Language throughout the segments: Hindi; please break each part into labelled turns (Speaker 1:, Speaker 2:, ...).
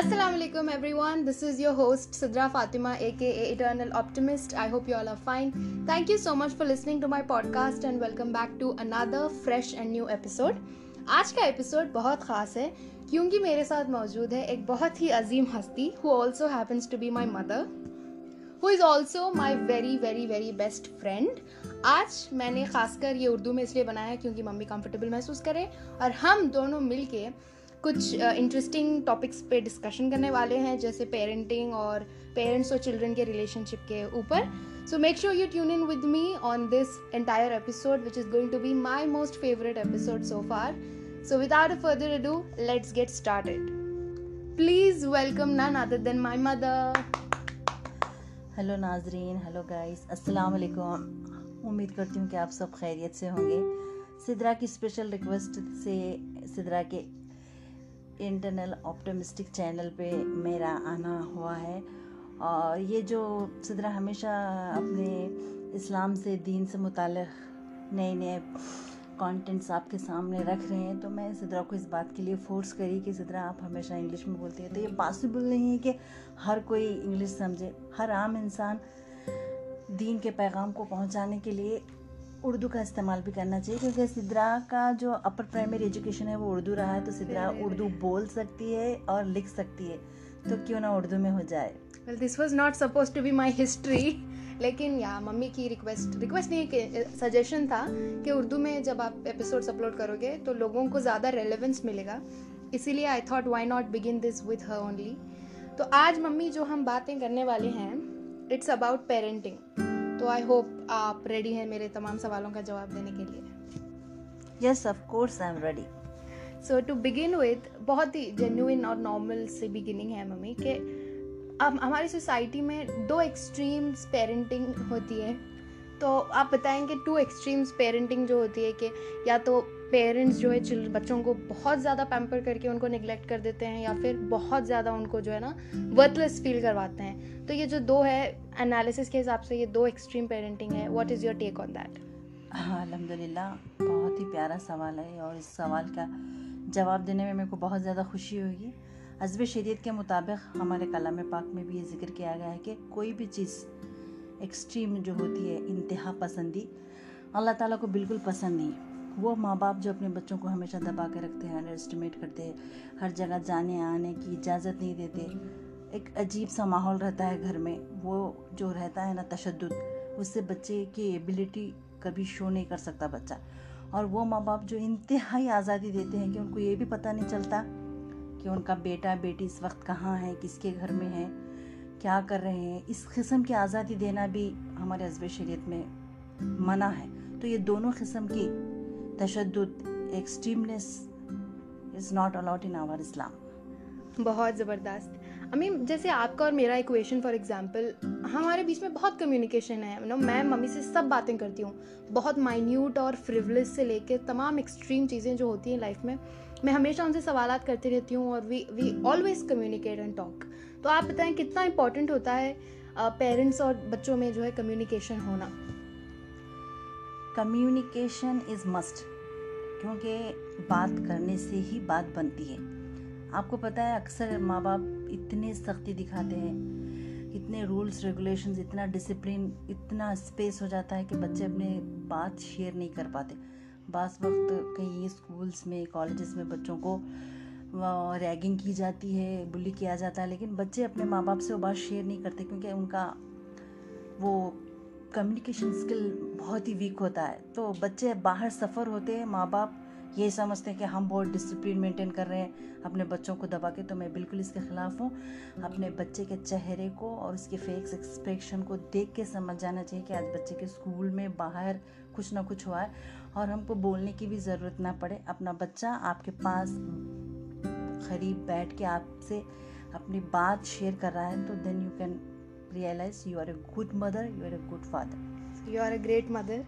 Speaker 1: Assalamu alaikum everyone. This is your host Sidra Fatima aka Eternal Optimist. I hope you all are fine. Thank you so much for listening to my podcast and welcome back to another fresh and new episode. आज का एपिसोड बहुत ख़ास है क्योंकि मेरे साथ मौजूद है एक बहुत ही अजीम हस्ती who also happens to be my mother who is also my very very very best friend आज मैंने खासकर ये उर्दू में इसलिए बनाया क्योंकि मम्मी कंफर्टेबल महसूस करे और हम दोनों मिल के कुछ इंटरेस्टिंग टॉपिक्स पे डिस्कशन करने वाले हैं, जैसे पेरेंटिंग और पेरेंट्स और चिल्ड्रन के रिलेशनशिप के ऊपर। So make sure you tune in with me on this entire episode which is going to be my most favourite episode so far so without further do let's get started please welcome none other than my mother
Speaker 2: hello नाजरीन हेलो गाइस अस्सलाम वालेकुम उम्मीद करती हूँ कि आप सब खैरियत से होंगे। सिद्रा की स्पेशल रिक्वेस्ट से सिद्रा के इंटरनल ऑप्टोमिस्टिक चैनल पे मेरा आना हुआ है। और ये जो सिदरा हमेशा अपने इस्लाम से, दीन से मुतल नए नए कंटेंट्स आपके सामने रख रहे हैं तो मैं सिदरा को इस बात के लिए फोर्स करी कि सिदरा, आप हमेशा इंग्लिश में बोलती है। तो ये पॉसिबल नहीं है कि हर कोई इंग्लिश समझे। हर आम इंसान दीन के पैगाम को पहुँचाने के लिए उर्दू का इस्तेमाल भी करना चाहिए, क्योंकि सिद्रा का जो अपर प्राइमरी एजुकेशन है वो उर्दू रहा है तो सिद्रा उर्दू बोल सकती है और लिख सकती है। तो क्यों ना उर्दू में हो जाए।
Speaker 1: Well this was not suppose to be my history लेकिन या, मम्मी की रिक्वेस्ट रिक्वेस्ट नहीं सजेशन था कि उर्दू में जब आप एपिसोड्स अपलोड करोगे तो लोगों को ज़्यादा रेलेवेंस मिलेगा। इसीलिए I thought why not begin this with her only तो आज मम्मी जो हम बातें करने वाले हैं इट्स अबाउट पेरेंटिंग तो आई होप आप रेडी हैं मेरे तमाम सवालों का जवाब देने के लिए।
Speaker 2: Yes of course I am ready
Speaker 1: so to begin with बहुत ही जेन्यून और नॉर्मल से बिगिनिंग है मम्मी के अब हमारी सोसाइटी में दो एक्सट्रीम्स पेरेंटिंग होती है। तो आप बताएँगे टू एक्सट्रीम्स पेरेंटिंग जो होती है कि या तो पेरेंट्स जो है चिल्ड्रन बच्चों को बहुत ज़्यादा पैम्पर करके उनको निगलेक्ट कर देते हैं या फिर बहुत ज़्यादा उनको जो है ना वर्थलेस फील करवाते हैं। तो ये जो दो है एनालिसिस के हिसाब से ये दो एक्सट्रीम पेरेंटिंग है। What is your take on that
Speaker 2: हाँ अलहमदिल्ला बहुत ही प्यारा सवाल है और इस सवाल का जवाब देने में मेरे को बहुत ज़्यादा खुशी होगी। हजब शरीत के मुताबिक हमारे कलाम पाक में भी ये ज़िक्र किया गया है कि कोई भी चीज़ एक्सट्रीम जो होती है, इंतहा पसंदी, अल्लाह ताला को बिल्कुल पसंद नहीं। वो माँ बाप जो अपने बच्चों को हमेशा दबा के रखते हैं अंडर एस्टिमेट करते हैं, हर जगह जाने, आने की इजाज़त नहीं देते। एक अजीब सा माहौल रहता है घर में। वो जो रहता है ना तशद उससे बच्चे की एबिलिटी कभी शो नहीं कर सकता बच्चा। और वो माँ बाप जो इंतहाई आज़ादी देते हैं कि उनको ये भी पता नहीं चलता कि उनका बेटा, बेटी इस वक्त कहाँ है, किसके घर में है, क्या कर रहे हैं। इस किस्म की आज़ादी देना भी हमारे हजब शरीत में मना है। तो ये दोनों किस्म की तशद extremeness is not allowed in our Islam
Speaker 1: बहुत ज़बरदस्त। आई मीन जैसे आपका और मेरा इक्वेशन फॉर एग्जांपल हमारे बीच में बहुत कम्युनिकेशन है। नो मैं मम्मी से सब बातें करती हूँ। बहुत माइन्यूट और फ्रिवलेस से लेके तमाम एक्सट्रीम चीज़ें जो होती हैं लाइफ में, मैं हमेशा उनसे सवाल करती रहती हूँ और we we always communicate and talk तो आप बताएँ कितना इंपॉर्टेंट होता है पेरेंट्स और बच्चों में जो है कम्युनिकेशन होना?
Speaker 2: कम्युनिकेशन इज़ मस्ट क्योंकि बात करने से ही बात बनती है। आपको पता है अक्सर माँ बाप इतने सख्ती दिखाते हैं, इतने रूल्स रेगुलेशंस इतना डिसिप्लिन इतना स्पेस हो जाता है कि बच्चे अपने बात शेयर नहीं कर पाते। बास वक्त कहीं स्कूल्स में कॉलेजेस में बच्चों को रैगिंग की जाती है बुली किया जाता है, लेकिन बच्चे अपने माँ बाप से वो बात शेयर नहीं करते क्योंकि उनका वो कम्युनिकेशन स्किल बहुत ही वीक होता है। तो बच्चे बाहर सफ़र होते हैं माँ बाप ये समझते हैं कि हम बहुत डिसिप्लिन मेंटेन कर रहे हैं अपने बच्चों को दबा के तो मैं बिल्कुल इसके ख़िलाफ़ हूँ। अपने बच्चे के चेहरे को और उसके फेक्स एक्सप्रेशन को देख के समझ जाना चाहिए कि आज बच्चे के स्कूल में बाहर कुछ ना कुछ हुआ है और हमको बोलने की भी ज़रूरत ना पड़े। अपना बच्चा आपके पास करीब बैठ के आपसे अपनी बात शेयर कर रहा है तो then you can realize you are a good mother you are a good father.
Speaker 1: You are a great mother.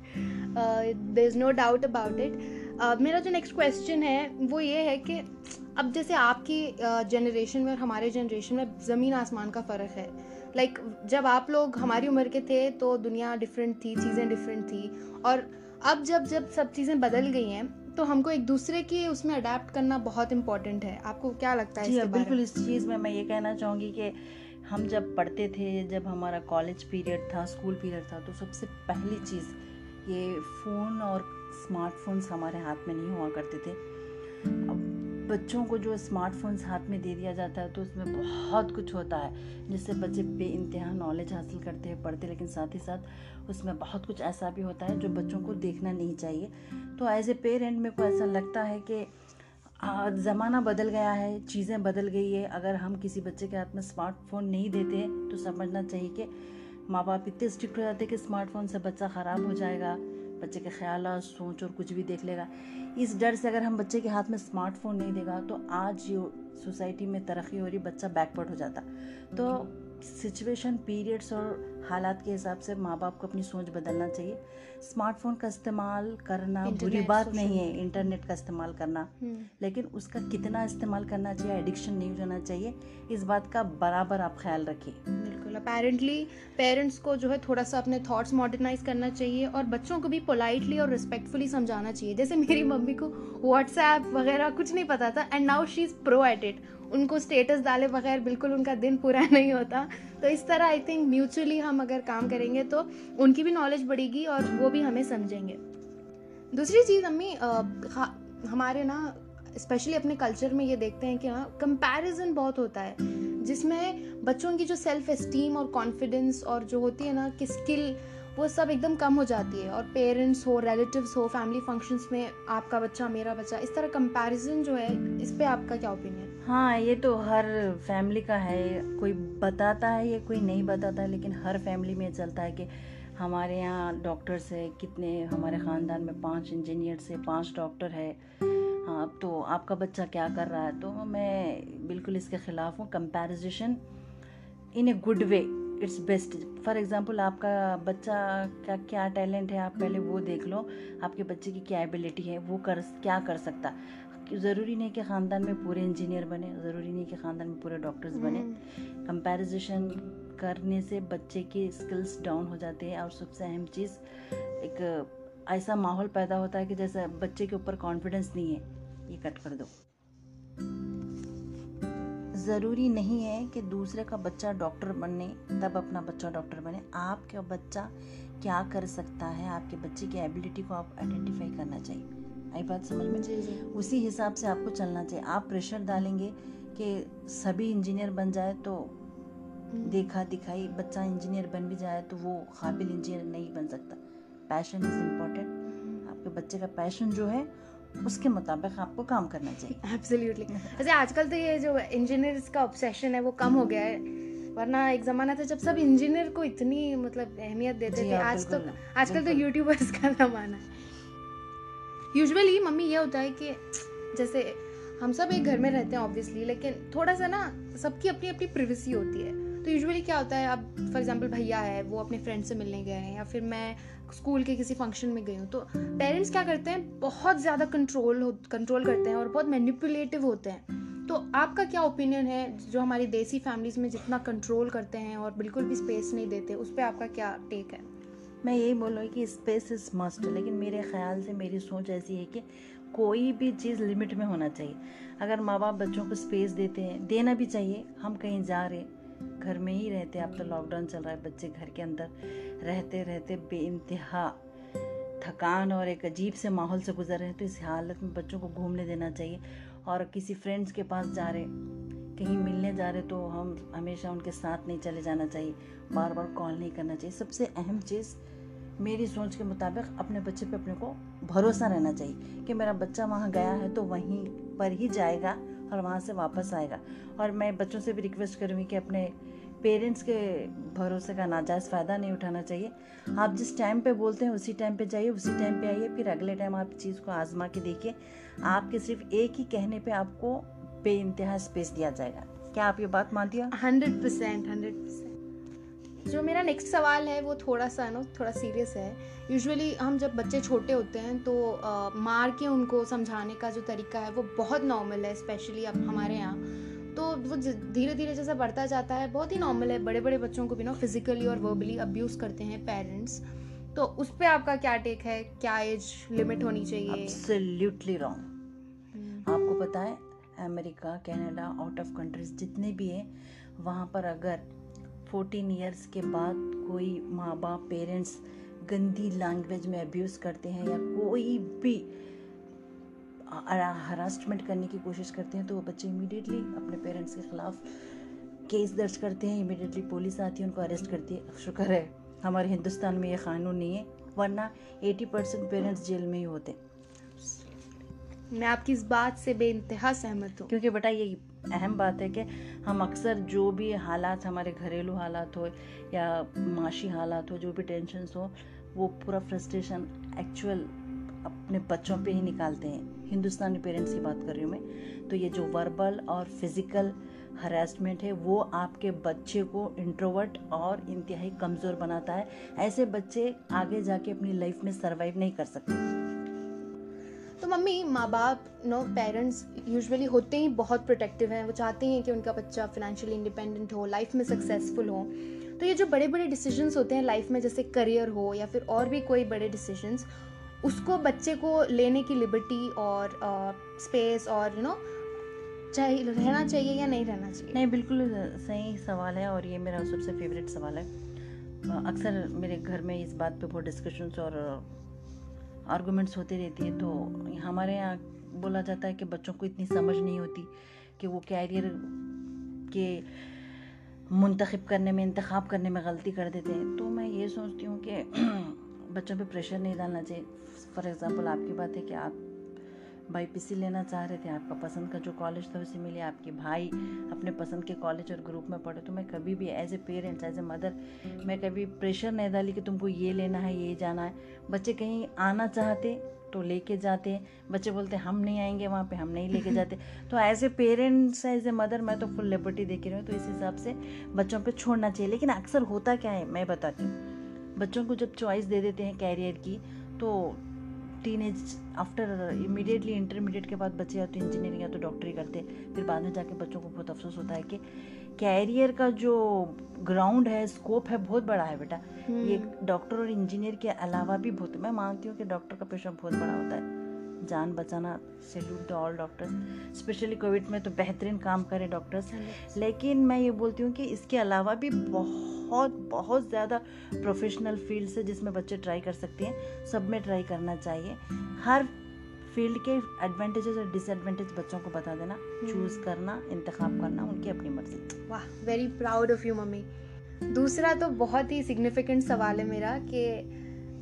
Speaker 1: Uh, there's no doubt about it. Uh, मेरा जो नेक्स्ट क्वेश्चन है वो ये है कि अब जैसे आपकी जनरेशन uh, में और हमारे जनरेशन में ज़मीन आसमान का फ़र्क है। लाइक like, जब आप लोग हमारी उम्र के थे तो दुनिया डिफरेंट थी चीज़ें डिफरेंट थी। और अब जब जब सब चीज़ें बदल गई हैं तो हमको एक दूसरे की उसमें अडेप्ट करना बहुत इम्पोर्टेंट है। आपको क्या लगता है
Speaker 2: जी हाँ, बिल्कुल इस चीज़ में मैं ये कहना चाहूँगी कि हम जब पढ़ते थे, जब हमारा कॉलेज पीरियड था स्कूल पीरियड था तो सबसे पहली चीज़, ये फ़ोन और स्मार्टफोन्स हमारे हाथ में नहीं हुआ करते थे। अब बच्चों को जो स्मार्टफोन्स हाथ में दे दिया जाता है तो उसमें बहुत कुछ होता है, जिससे बच्चे बे इंतहा नॉलेज हासिल करते हैं, पढ़ते लेकिन साथ ही साथ उसमें बहुत कुछ ऐसा भी होता है, जो बच्चों को देखना नहीं चाहिए। तो एज ए पेरेंट मेरे को ऐसा लगता है कि ज़माना बदल गया है, चीज़ें बदल गई है। अगर हम किसी बच्चे के हाथ में स्मार्टफ़ोन नहीं देते तो समझना चाहिए कि माँ बाप इतने स्ट्रिक्ट हो जाते हैं कि स्मार्टफ़ोन से बच्चा ख़राब हो जाएगा, बच्चे के ख्याल सोच और कुछ भी देख लेगा। इस डर से अगर हम बच्चे के हाथ में स्मार्टफ़ोन नहीं देगा तो आज ये सोसाइटी में तरक्की हो रही, बच्चा बैकवर्ड हो जाता। तो सिचुएशन पीरियड्स और हालात के हिसाब से माँ बाप को अपनी सोच बदलना चाहिए। स्मार्टफ़ोन का इस्तेमाल करना बुरी बात नहीं है इंटरनेट का इस्तेमाल करना। हम्म। लेकिन उसका कितना इस्तेमाल करना चाहिए एडिक्शन नहीं होना चाहिए इस बात का बराबर आप ख्याल रखिए।
Speaker 1: बिल्कुल अपेरेंटली पेरेंट्स को जो है थोड़ा सा अपने थॉट्स मॉडर्नाइज करना चाहिए और बच्चों को भी पोलाइटली और रिस्पेक्टफुली समझाना चाहिए। जैसे मेरी मम्मी को व्हाट्सएप वगैरह कुछ नहीं पता था and now she is pro at it उनको स्टेटस डाले बगैर बिल्कुल उनका दिन पूरा नहीं होता। तो इस तरह आई थिंक म्यूचुअली हम अगर काम करेंगे तो उनकी भी नॉलेज बढ़ेगी और वो भी हमें समझेंगे। दूसरी चीज़ अम्मी हमारे ना स्पेशली अपने कल्चर में ये देखते हैं कि हाँ कंपेरिजन बहुत होता है, जिसमें बच्चों की जो सेल्फ एस्टीम और कॉन्फिडेंस और जो होती है ना, कि स्किल वो सब एकदम कम हो जाती है। और पेरेंट्स हो रिलेटिव्स हो फैमिली फ़ंक्शंस में आपका बच्चा, मेरा बच्चा, इस तरह कंपैरिजन जो है, इस पे आपका क्या ओपिनियन
Speaker 2: हाँ ये तो हर फैमिली का है। कोई बताता है या कोई नहीं बताता है, लेकिन हर फैमिली में चलता है कि हमारे यहाँ डॉक्टर्स है, कितने हमारे ख़ानदान में पाँच इंजीनियर से पाँच डॉक्टर है। हाँ तो आपका बच्चा क्या कर रहा है? तो मैं बिल्कुल इसके ख़िलाफ़ हूँ। Comparison in a good way it's best. For example आपका बच्चा का क्या टैलेंट है आप पहले वो देख लो आपके बच्चे की क्या एबिलिटी है वो कर क्या कर सकता। ज़रूरी नहीं कि ख़ानदान में पूरे इंजीनियर बने ज़रूरी नहीं कि ख़ानदान में पूरे डॉक्टर्स बने। Comparison hmm. करने से बच्चे के स्किल्स डाउन हो जाते हैं और सबसे अहम चीज़ एक ऐसा माहौल पैदा होता है कि जैसे बच्चे के ऊपर कॉन्फिडेंस नहीं है ये कट कर दो। ज़रूरी नहीं है कि दूसरे का बच्चा डॉक्टर बनने तब अपना बच्चा डॉक्टर बने। आपका बच्चा क्या कर सकता है? आपके बच्चे की एबिलिटी को आप आइडेंटिफाई करना चाहिए। आई बात समझ में? जी जी। उसी हिसाब से आपको चलना चाहिए। आप प्रेशर डालेंगे कि सभी इंजीनियर बन जाए तो हम्म। देखा दिखाई बच्चा इंजीनियर बन भी जाए तो वो काबिल इंजीनियर नहीं बन सकता। पैशन इज़ इम्पोर्टेंट आपके बच्चे का पैशन जो है उसके मुताबिक आपको काम करना चाहिए।
Speaker 1: एब्सोल्युटली वैसे आजकल तो ये जो इंजीनियर्स का ऑब्सेशन है वो कम हो गया है। वरना एक जमाना था जब सब इंजीनियर को इतनी मतलब अहमियत देते थे। आज तो आजकल तो यूट्यूबर्स का जमाना है। यूजुअली मम्मी ये होता है कि जैसे हम सब एक घर में रहते हैं ऑब्वियसली लेकिन थोड़ा सा ना सबकी अपनी अपनी प्रिवेसी होती है। तो यूजुअली क्या होता है, अब फॉर एग्जांपल भैया है, वो अपने फ्रेंड से मिलने गए हैं या फिर मैं स्कूल के किसी फ़ंक्शन में गई हूँ तो पेरेंट्स क्या करते हैं, बहुत ज़्यादा कंट्रोल कंट्रोल करते हैं और बहुत मैनिपुलेटिव होते हैं। तो आपका क्या ओपिनियन है, जो हमारी देसी फैमिलीज़ में जितना कंट्रोल करते हैं और बिल्कुल भी स्पेस नहीं देते, उस पर आपका क्या टेक है?
Speaker 2: मैं यही बोल रही कि स्पेस इज़ मस्ट लेकिन मेरे ख्याल से मेरी सोच ऐसी है कि कोई भी चीज़ लिमिट में होना चाहिए। अगर माँ बाप बच्चों को स्पेस देते हैं, देना भी चाहिए, हम कहीं जा रहे घर में ही रहते, अब तो लॉकडाउन चल रहा है, बच्चे घर के अंदर रहते रहते बेानतहा थकान और एक अजीब से माहौल से गुजर रहे हैं। तो इस हालत में बच्चों को घूमने देना चाहिए और किसी फ्रेंड्स के पास जा रहे, कहीं मिलने जा रहे तो हम हमेशा उनके साथ नहीं चले जाना चाहिए बार बार कॉल नहीं करना चाहिए। सबसे अहम चीज़ मेरी सोच के मुताबिक अपने बच्चे पे अपने को भरोसा रहना चाहिए कि मेरा बच्चा वहाँ गया है तो वहीं पर ही जाएगा। और वहाँ से वापस आएगा। और मैं बच्चों से भी रिक्वेस्ट करूँगी कि अपने पेरेंट्स के भरोसे का नाजायज़ फ़ायदा नहीं उठाना चाहिए। आप जिस टाइम पे बोलते हैं, उसी टाइम पे जाइए, उसी टाइम पे आइए, फिर अगले टाइम आप चीज़ को आजमा के देखिए। आपके सिर्फ़ एक ही कहने पे आपको बे इंतहा स्पेस दिया जाएगा। क्या आप ये बात मानती हो?
Speaker 1: हंड्रेड परसेंट हंड्रेड परसेंट जो मेरा नेक्स्ट सवाल है वो थोड़ा सा नो थोड़ा सीरियस है। यूजुअली हम जब बच्चे छोटे होते हैं तो आ, मार के उनको समझाने का जो तरीका है वो बहुत नॉर्मल है स्पेशली अब हमारे यहाँ। तो वो धीरे धीरे जैसा बढ़ता जाता है बहुत ही नॉर्मल है। बड़े बड़े बच्चों को भी ना फिजिकली और वर्बली अब्यूज़ करते हैं पेरेंट्स तो उस पर आपका क्या टेक है? क्या एज लिमिट होनी चाहिए?
Speaker 2: एब्सोल्युटली रॉन्ग आपको पता है America Canada out of countries जितने भी हैं वहाँ पर अगर 14 ईयर्स के बाद कोई माँ बाप पेरेंट्स गंदी लैंग्वेज में अब्यूज़ करते हैं या कोई भी हरासमेंट करने की कोशिश करते हैं तो वो बच्चे इमीडिएटली अपने पेरेंट्स के ख़िलाफ़ केस दर्ज करते हैं। इमीडिएटली पुलिस आती है उनको अरेस्ट करती है। शुक्र है हमारे हिंदुस्तान में ये कानून नहीं है वरना 80 परसेंट पेरेंट्स जेल में ही होते
Speaker 1: मैं आपकी इस बात से बेानतहा सहमत हूँ।
Speaker 2: क्योंकि बेटा ये अहम बात है कि हम अक्सर जो भी हालात हमारे घरेलू हालात हो या माशी हालात हो, जो भी टेंशन हो, वो पूरा फ्रस्ट्रेशन एक्चुअल अपने बच्चों पे ही निकालते हैं। हिंदुस्तानी पेरेंट्स की बात कर रही हूँ मैं। तो ये जो वर्बल और फ़िज़िकल हरासमेंट है, वो आपके बच्चे को इंट्रोवर्ट और इंतहाई कमज़ोर बनाता है। ऐसे बच्चे आगे जाके अपनी लाइफ में सर्वाइव नहीं कर सकते।
Speaker 1: तो मम्मी माँ बाप नो पेरेंट्स यूजुअली होते ही बहुत प्रोटेक्टिव हैं। वो चाहते हैं कि उनका बच्चा फिनेंशियली इंडिपेंडेंट हो लाइफ में सक्सेसफुल हो। तो ये जो बड़े बड़े डिसीजंस होते हैं लाइफ में जैसे करियर हो या फिर और भी कोई बड़े डिसीजंस उसको बच्चे को लेने की लिबर्टी और स्पेस uh, और यू नो चाहिए रहना चाहिए या नहीं रहना चाहिए।
Speaker 2: नहीं बिल्कुल सही सवाल है और ये मेरा सबसे फेवरेट सवाल है। अक्सर मेरे घर में इस बात पे बहुत डिस्कशंस और आर्गूमेंट्स होती रहती है तो हमारे यहाँ बोला जाता है कि बच्चों को इतनी समझ नहीं होती कि वो कैरियर के मुंतखब करने में, इंतखब करने में गलती कर देते हैं। तो मैं ये सोचती हूँ कि बच्चों पे प्रेशर नहीं डालना चाहिए। फॉर एग्ज़ाम्पल आपकी बात है कि आप बाई पी लेना चाह रहे थे आपका पसंद का जो कॉलेज था उसे मिले आपके भाई अपने पसंद के कॉलेज और ग्रुप में पढ़े तो मैं कभी भी as a parents as a mother मैं कभी प्रेशर नहीं डाली कि तुमको ये लेना है ये जाना है। बच्चे कहीं आना चाहते तो लेके जाते बच्चे बोलते हम नहीं आएँगे वहाँ पे हम नहीं लेके जाते। तो as a parents as a mother मैं तो फुल लिबर्टी दे रही हूँ तो इस हिसाब से बच्चों पे छोड़ना चाहिए। लेकिन अक्सर होता क्या है मैं बताती हूँ बच्चों को जब चॉइस दे देते हैं कैरियर की तो teenage after immediately intermediate के बाद बच्चे या तो इंजीनियरिंग या तो डॉक्टरी करते फिर बाद में जाके बच्चों को बहुत अफसोस होता है कि कैरियर का जो ग्राउंड है स्कोप है बहुत बड़ा है बेटा। ये डॉक्टर हम्म। और इंजीनियर के अलावा भी बहुत मैं मानती हूँ कि डॉक्टर का पेशा बहुत बड़ा होता है। जान बचाना salute to all doctors specially Covid में तो बेहतरीन काम करें डॉक्टर्स लेकिन मैं ये बोलती हूँ कि इसके अलावा भी बहुत बहुत बहुत ज़्यादा प्रोफेशनल फील्ड्स है जिसमें बच्चे ट्राई कर सकते हैं। सब में ट्राई करना चाहिए। हर फ़ील्ड के एडवांटेजेस और डिसएडवांटेज बच्चों को बता देना। Choose hmm. करना इंतखब करना उनकी अपनी मर्ज़ी।
Speaker 1: वाह very proud of you mummy. दूसरा तो बहुत ही सिग्निफिकेंट सवाल है मेरा कि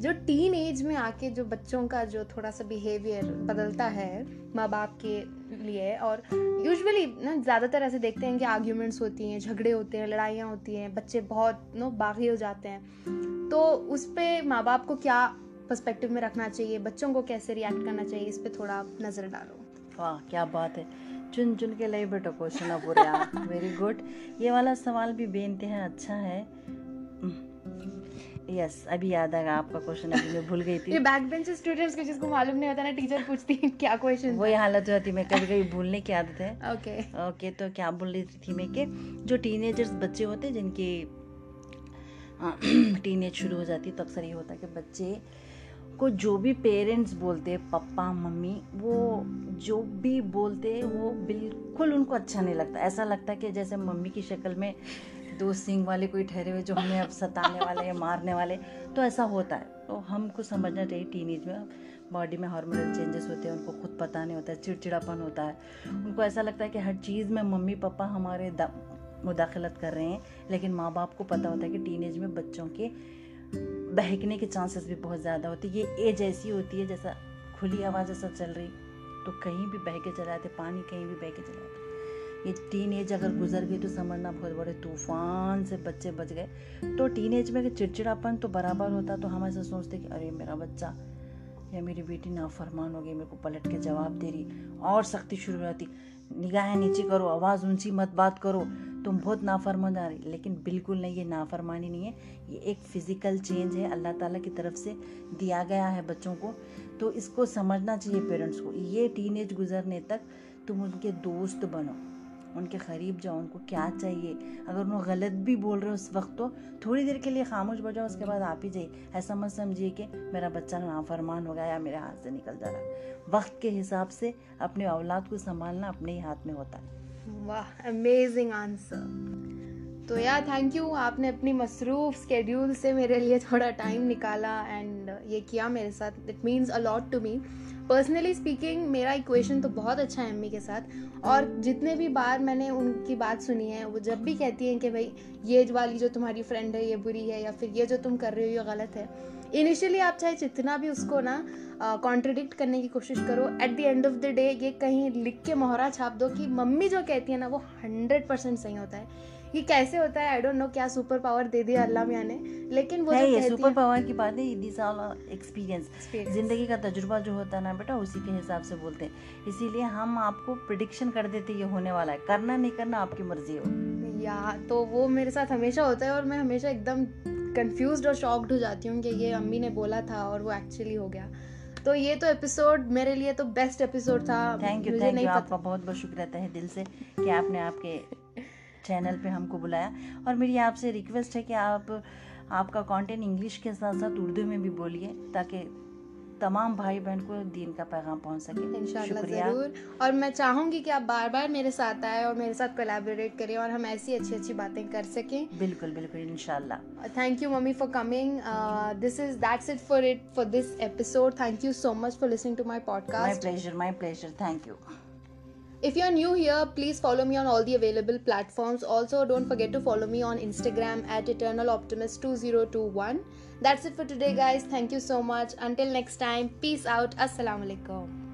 Speaker 1: जो टीन एज में आके जो बच्चों का जो थोड़ा सा बिहेवियर बदलता है माँ बाप के लिए और यूजुअली ना ज़्यादातर ऐसे देखते हैं कि आर्ग्यूमेंट्स होती हैं, झगड़े होते हैं, लड़ाइयाँ होती हैं, बच्चे बहुत, नो, बागी हो जाते हैं। तो उस पर माँ बाप को क्या पर्सपेक्टिव में रखना चाहिए? बच्चों को कैसे रिएक्ट करना चाहिए? इस पर थोड़ा नज़र डालो।
Speaker 2: वाह, क्या बात है। चुन चुन के लाई बेटा क्वेश्चन पूरे वेरी गुड ये वाला सवाल भी बेनते हैं अच्छा है। यस अभी याद आएगा आपका क्वेश्चन अभी मैं भूल गई थी।
Speaker 1: ये बैक बेंच स्टूडेंट्स को जिसको मालूम नहीं होता ना टीचर पूछती है क्या क्वेश्चन
Speaker 2: वही हालत हो जाती मैं कभी कभी भूलने की आदत है।
Speaker 1: ओके
Speaker 2: ओके तो क्या बोल रही थी मैं कि जो टीनेजर्स बच्चे होते हैं जिनकी टीनेज शुरू हो जाती है तो अक्सर ये होता है कि बच्चे को जो भी पेरेंट्स बोलते पप्पा मम्मी वो जो भी बोलते वो बिल्कुल उनको अच्छा नहीं लगता। ऐसा लगता है कि जैसे मम्मी की शक्ल में दो सिंग वाले कोई ठहरे हुए जो हमें अब सताने वाले या मारने वाले तो ऐसा होता है। तो हमको समझना चाहिए टीनेज में। बॉडी में हार्मोनल चेंजेस होते हैं उनको खुद पता नहीं होता है चिड़चिड़ापन होता है। उनको ऐसा लगता है कि हर चीज़ में मम्मी पापा हमारे मुदाखलत कर रहे हैं लेकिन माँ बाप को पता होता है कि टीनेज में बच्चों के बहकने के चांसेस भी बहुत ज़्यादा होते हैं। ये एज ऐसी होती है जैसा खुली आवाज़ ऐसा चल रही तो कहीं भी बह के चलाते पानी कहीं भी बह के चलाते। ये टीन एज अगर गुजर गई तो समझना बहुत बड़े तूफ़ान से बच्चे बच गए। तो टीन एज में चिड़चिड़ापन तो बराबर होता तो हम ऐसा सोचते कि अरे, मेरा बच्चा या मेरी बेटी नाफरमान हो गई, मेरे को पलट के जवाब दे रही, और सख्ती शुरू हो जाती, निगाहें नीचे करो, आवाज़ ऊँची मत बात करो, तुम बहुत नाफरमान आ रही। लेकिन बिल्कुल नहीं, ये नाफरमानी नहीं है, ये एक फ़िज़िकल चेंज है, अल्लाह ताला की तरफ़ से दिया गया है बच्चों को। तो इसको समझना चाहिए पेरेंट्स को, ये टीनेज गुजरने तक तुम उनके दोस्त बनो। उनके करीब जाओ, उनको क्या चाहिए? अगर उन्होंने गलत भी बोल रहे हो उस वक्त तो थोड़ी देर के लिए खामोश बजाओ, उसके बाद आप ही जाइए। ऐसा मत समझिए कि मेरा बच्चा नाफरमान हो गया या मेरे हाथ से निकल जा रहा वक्त के हिसाब से अपने औलाद को संभालना अपने ही हाथ में होता है।
Speaker 1: वाह अमेजिंग आंसर तो यार थैंक यू आपने अपनी मसरूफ स्केड्यूल से मेरे लिए थोड़ा टाइम निकाला एंड ये किया मेरे साथ. It means a lot to me personally speaking मेरा इक्वेशन तो बहुत अच्छा है अम्मी के साथ. और जितने भी बार मैंने उनकी बात सुनी है, वो जब भी कहती हैं कि भाई, ये वाली जो तुम्हारी फ्रेंड है, ये बुरी है, या फिर ये जो तुम कर रहे हो, ये गलत है. इनिशियली आप चाहे जितना भी उसको ना कॉन्ट्रडिक्ट करने की कोशिश करो. At the end of the day ये कहीं लिख के मोहरा छाप दो कि मम्मी जो कहती है ना, वो हंड्रेड परसेंट सही होता है. ये कैसे होता है? आई डोंट नो क्या सुपर पावर दे दिया अल्लाह मियाँ ने लेकिन वो
Speaker 2: है सुपर पावर की बात है दिस एक्सपीरियंस ज़िंदगी का तजुर्बा जो होता है ना बेटा उसी के हिसाब से बोलते हैं। इसीलिए हम आपको प्रिडिक्शन कर देते ये होने वाला है। करना नहीं करना आपकी मर्ज़ी हो
Speaker 1: या तो वो मेरे साथ हमेशा होता है और मैं हमेशा एकदम कंफ्यूज और शॉक्ड हो जाती हूँ कि ये अम्मी ने बोला था और वो एक्चुअली हो गया। तो ये तो एपिसोड मेरे लिए तो बेस्ट एपिसोड था।
Speaker 2: थैंक यू थैंक यू आपका बहुत बहुत शुक्रिया है दिल से कि आपने आपके चैनल पे हमको बुलाया। और मेरी आपसे रिक्वेस्ट है कि आप आपका कंटेंट इंग्लिश के साथ साथ उर्दू में भी बोलिए ताकि तमाम भाई बहन को दीन का पैगाम पहुँच सके।
Speaker 1: इंशाल्लाह ज़रूर। और मैं चाहूँगी कि आप बार बार मेरे साथ आए और मेरे साथ कोलैबोरेट करें और हम ऐसी अच्छी अच्छी बातें कर सकें।
Speaker 2: बिल्कुल बिल्कुल इनशाला
Speaker 1: thank you mummy for coming this is that's it for it for this episode thank you so much for listening to my podcast
Speaker 2: my pleasure my pleasure thank you
Speaker 1: If you're new here, please follow me on all the available platforms. Also, don't forget to follow me on Instagram at eternaloptimist2021. That's it for today, guys. Thank you so much. Until next time, peace out. Assalamu alaikum.